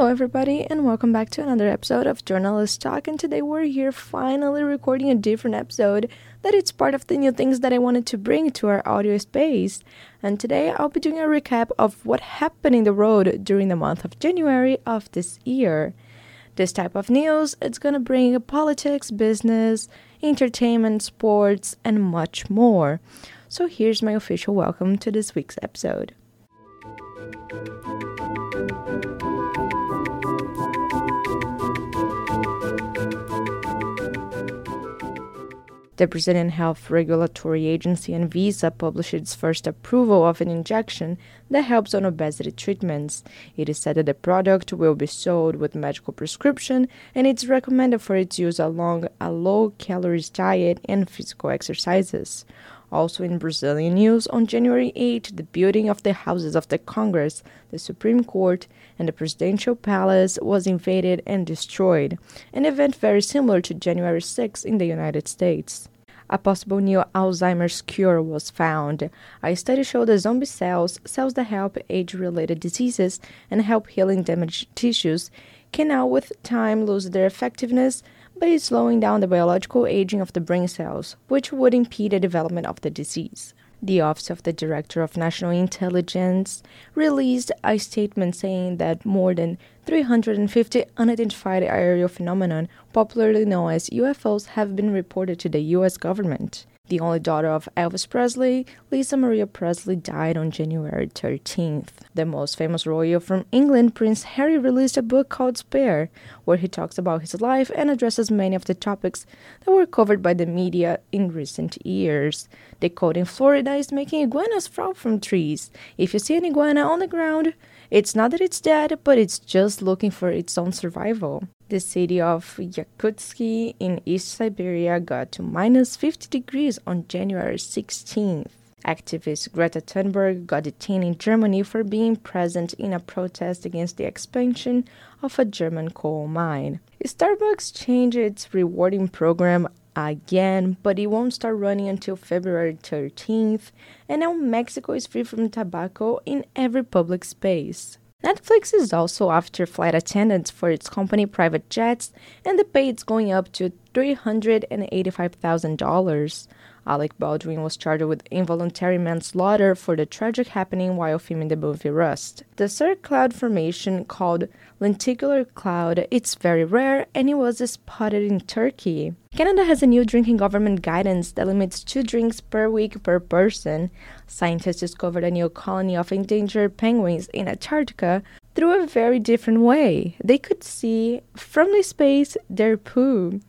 Hello, everybody, and welcome back to another episode of Journalist Talk. And today we're here finally recording a different episode that it's part of the new things that I wanted to bring to our audio space. And today I'll be doing a recap of what happened in the road during the month of January of this year. This type of news, it's gonna bring politics, business, entertainment, sports, and much more. So here's my official welcome to this week's episode. The Brazilian Health Regulatory Agency Anvisa published its first approval of an injection that helps on obesity treatments. It is said that the product will be sold with medical prescription and it's recommended for its use along a low calories diet and physical exercises. Also in Brazilian news, on January 8, the building of the Houses of the Congress, the Supreme Court, and the Presidential Palace was invaded and destroyed, an event very similar to January 6 in the United States. A possible new Alzheimer's cure was found. A study showed that zombie cells, cells that help age related diseases and help healing damaged tissues, can now with time lose their effectiveness by slowing down the biological aging of the brain cells, which would impede the development of the disease. The Office of the Director of National Intelligence released a statement saying that more than 350 unidentified aerial phenomena, popularly known as UFOs, have been reported to the U.S. government. The only daughter of Elvis Presley, Lisa Marie Presley, died on January 13th. The most famous royal from England, Prince Harry, released a book called Spare, where he talks about his life and addresses many of the topics that were covered by the media in recent years. The code in Florida is making iguanas fall from trees. If you see an iguana on the ground, it's not that it's dead, but it's just looking for its own survival. The city of Yakutsk in East Siberia got to minus 50 degrees on January 16th. Activist Greta Thunberg got detained in Germany for being present in a protest against the expansion of a German coal mine. Starbucks changed its rewarding program again, but it won't start running until February 13th, and now Mexico is free from tobacco in every public space. Netflix is also after flight attendants for its company private jets, and the pay is going up to $385,000. Alec Baldwin was charged with involuntary manslaughter for the tragic happening while filming the movie Rust. The cirque cloud formation called lenticular cloud it's very rare and it was spotted in Turkey. Canada has a new drinking government guidance that limits two drinks per week per person. Scientists discovered a new colony of endangered penguins in Antarctica through a very different way. They could see from the space their poo.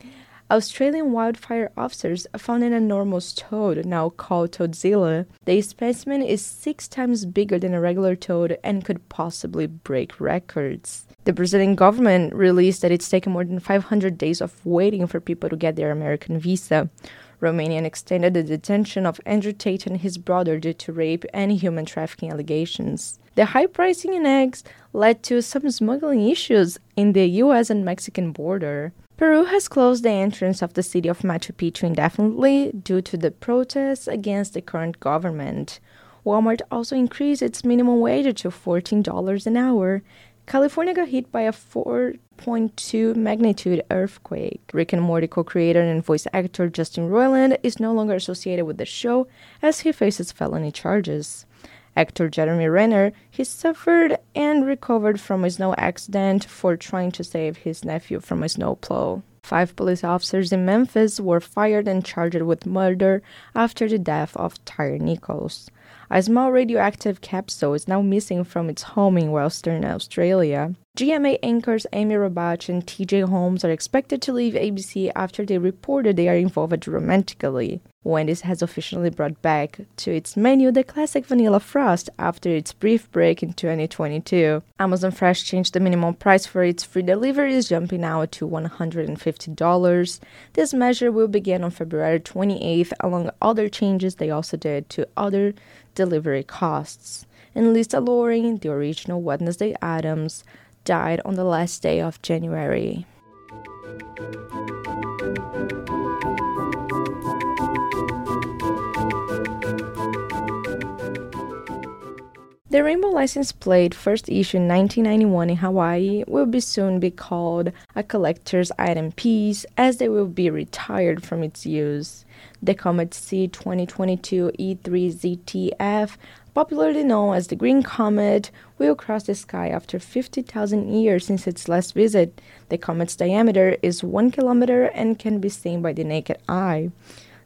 Australian wildfire officers found an enormous toad, now called Toadzilla. The specimen is six times bigger than a regular toad and could possibly break records. The Brazilian government released that it's taken more than 500 days of waiting for people to get their American visa. Romanian extended the detention of Andrew Tate and his brother due to rape and human trafficking allegations. The high pricing in eggs led to some smuggling issues in the US and Mexican border. Peru has closed the entrance of the city of Machu Picchu indefinitely due to the protests against the current government. Walmart also increased its minimum wage to $14 an hour. California got hit by a 4.2 magnitude earthquake. Rick and Morty co creator and voice actor Justin Roiland is no longer associated with the show as he faces felony charges. Actor Jeremy Renner, he suffered and recovered from a snow accident for trying to save his nephew from a snowplow. Five police officers in Memphis were fired and charged with murder after the death of Tyre Nichols. A small radioactive capsule is now missing from its home in Western Australia. GMA anchors Amy Robach and TJ Holmes are expected to leave ABC after they reported they are involved romantically. Wendy's has officially brought back to its menu the classic vanilla frost after its brief break in 2022. Amazon Fresh changed the minimum price for its free deliveries, jumping now to $150. This measure will begin on February 28th. Along other changes, they also did to other delivery costs. And Lisa Loring, the original Wednesday Addams, died on the last day of January. The rainbow license plate, first issued in 1991 in Hawaii, will be soon be called a collector's item piece as they will be retired from its use. The Comet C 2022 E3ZTF, popularly known as the Green Comet, will cross the sky after 50,000 years since its last visit. The comet's diameter is 1 kilometer and can be seen by the naked eye.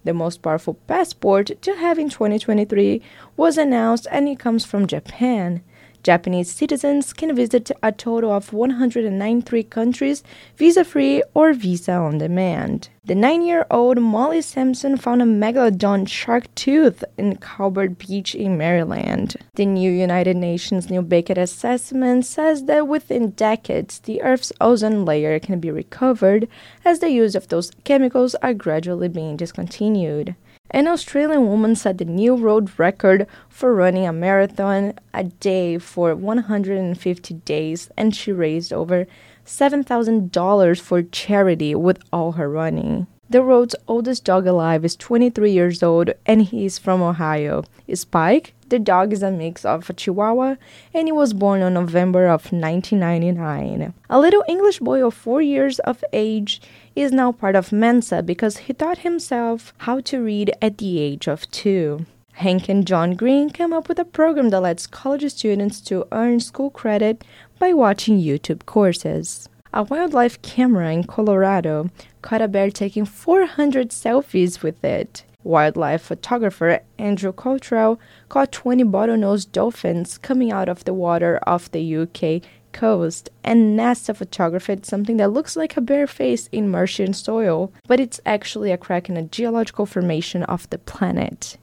The most powerful passport to have in 2023 was announced and it comes from Japan. Japanese citizens can visit a total of 193 countries visa free or visa on demand. The nine year old Molly Sampson found a megalodon shark tooth in Calvert Beach in Maryland. The new United Nations New Beacon assessment says that within decades, the Earth's ozone layer can be recovered as the use of those chemicals are gradually being discontinued. An Australian woman set the new world record for running a marathon a day for 150 days, and she raised over $7,000 for charity with all her running. The world's oldest dog alive is 23 years old and he is from Ohio. Spike, the dog is a mix of a Chihuahua and he was born on November of 1999. A little English boy of 4 years of age is now part of Mensa because he taught himself how to read at the age of 2. Hank and John Green came up with a program that lets college students to earn school credit by watching YouTube courses. A wildlife camera in Colorado caught a bear taking 400 selfies with it. Wildlife photographer Andrew Cottrell caught 20 bottlenose dolphins coming out of the water off the UK coast, and NASA photographed something that looks like a bear face in Martian soil, but it's actually a crack in a geological formation of the planet.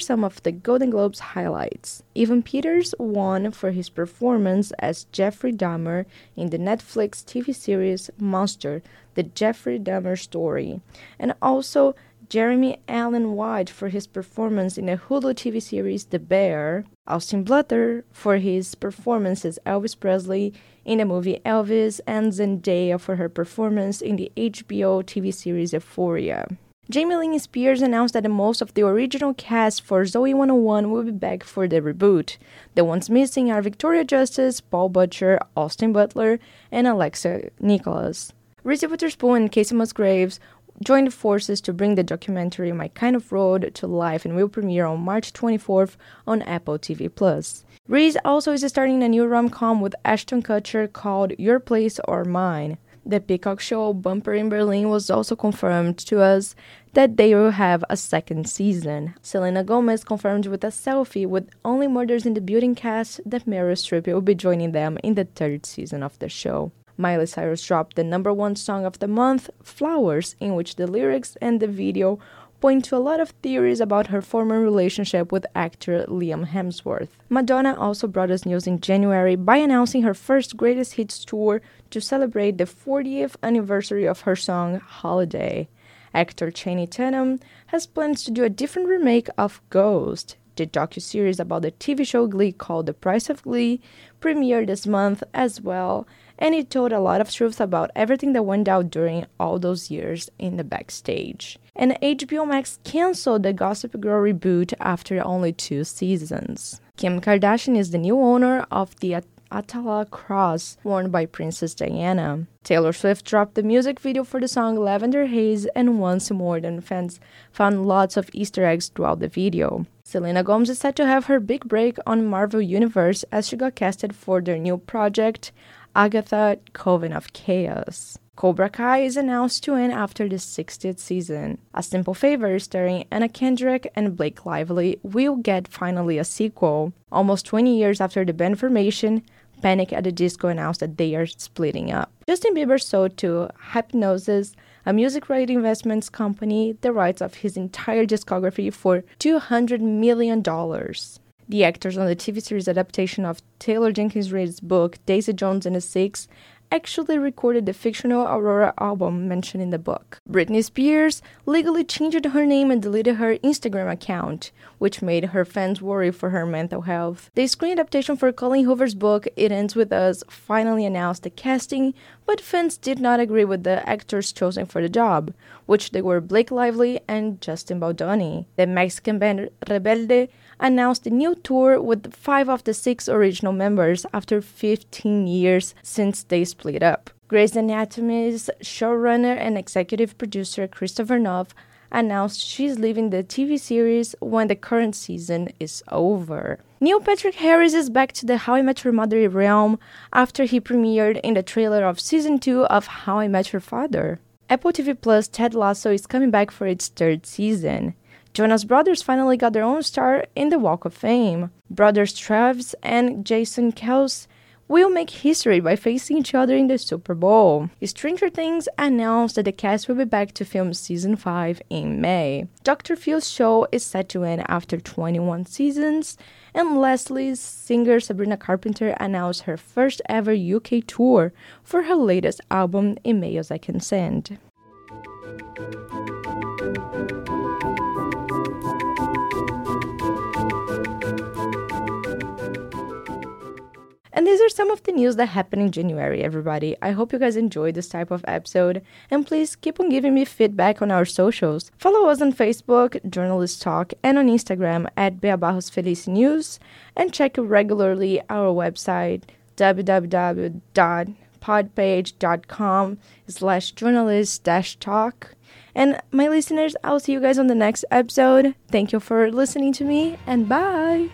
Some of the Golden Globes highlights. Evan Peters won for his performance as Jeffrey Dahmer in the Netflix TV series Monster, the Jeffrey Dahmer story, and also Jeremy Allen White for his performance in the Hulu TV series The Bear, Austin Butler for his performance as Elvis Presley in the movie Elvis, and Zendaya for her performance in the HBO TV series Euphoria. Jamie Lynn Spears announced that most of the original cast for Zoey 101 will be back for the reboot. The ones missing are Victoria Justice, Paul Butcher, Austin Butler, and Alexa Nikolas. Reese Witherspoon and Kacey Musgraves joined forces to bring the documentary My Kind of Road to life and will premiere on March 24th on Apple TV+. Plus. Reese also is starting a new rom-com with Ashton Kutcher called Your Place or Mine. The Peacock Show bumper in Berlin was also confirmed to us that they will have a second season. Selena Gomez confirmed with a selfie with Only Murders in the Building cast that Meryl Streep will be joining them in the third season of the show. Miley Cyrus dropped the number one song of the month, Flowers, in which the lyrics and the video point to a lot of theories about her former relationship with actor Liam Hemsworth. Madonna also brought us news in January by announcing her first Greatest Hits tour to celebrate the 40th anniversary of her song Holiday. Actor Channing Tatum has plans to do a different remake of Ghost. The docu-series about the TV show Glee called The Price of Glee premiered this month as well, and it told a lot of truths about everything that went down during all those years in the backstage. And HBO Max canceled the Gossip Girl reboot after only two seasons. Kim Kardashian is the new owner of the Attallah cross worn by Princess Diana. Taylor Swift dropped the music video for the song Lavender Haze, and once more than fans found lots of Easter eggs throughout the video. Selena Gomez is set to have her big break on Marvel Universe as she got casted for their new project, Agatha Coven of Chaos. Cobra Kai is announced to end after the 60th season. A Simple Favor starring Anna Kendrick and Blake Lively will get finally a sequel. Almost 20 years after the band formation, Panic at the Disco announced that they are splitting up. Justin Bieber sold to Hipgnosis, a music rights investments company, the rights of his entire discography for $200 million. The actors on the TV series adaptation of Taylor Jenkins Reid's book Daisy Jones and the Six actually recorded the fictional Aurora album mentioned in the book. Britney Spears legally changed her name and deleted her Instagram account, which made her fans worry for her mental health. The screen adaptation for Colleen Hoover's book, It Ends With Us, finally announced the casting, but fans did not agree with the actors chosen for the job, which they were Blake Lively and Justin Baldoni. The Mexican band Rebelde announced a new tour with five of the six original members after 15 years since they split up. Grey's Anatomy's showrunner and executive producer Krista Vernoff announced she's leaving the TV series when the current season is over. Neil Patrick Harris is back to the How I Met Your Mother realm after he premiered in the trailer of season 2 of How I Met Your Father. Apple TV Plus Ted Lasso is coming back for its third season. Jonas Brothers finally got their own star in the Walk of Fame. Brothers Travis and Jason Kelce will make history by facing each other in the Super Bowl. Stranger Things announced that the cast will be back to film season 5 in May. Dr. Phil's show is set to end after 21 seasons, and Leslie's singer Sabrina Carpenter announced her first ever UK tour for her latest album, Emails I Can Send. These are some of the news that happened in January, everybody. I hope you guys enjoyed this type of episode. And please keep on giving me feedback on our socials. Follow us on Facebook, Journalist Talk, and on Instagram at Beabarros Felice News. And check regularly our website, www.podpage.com slash journalist dash talk. And my listeners, I'll see you guys on the next episode. Thank you for listening to me, and bye!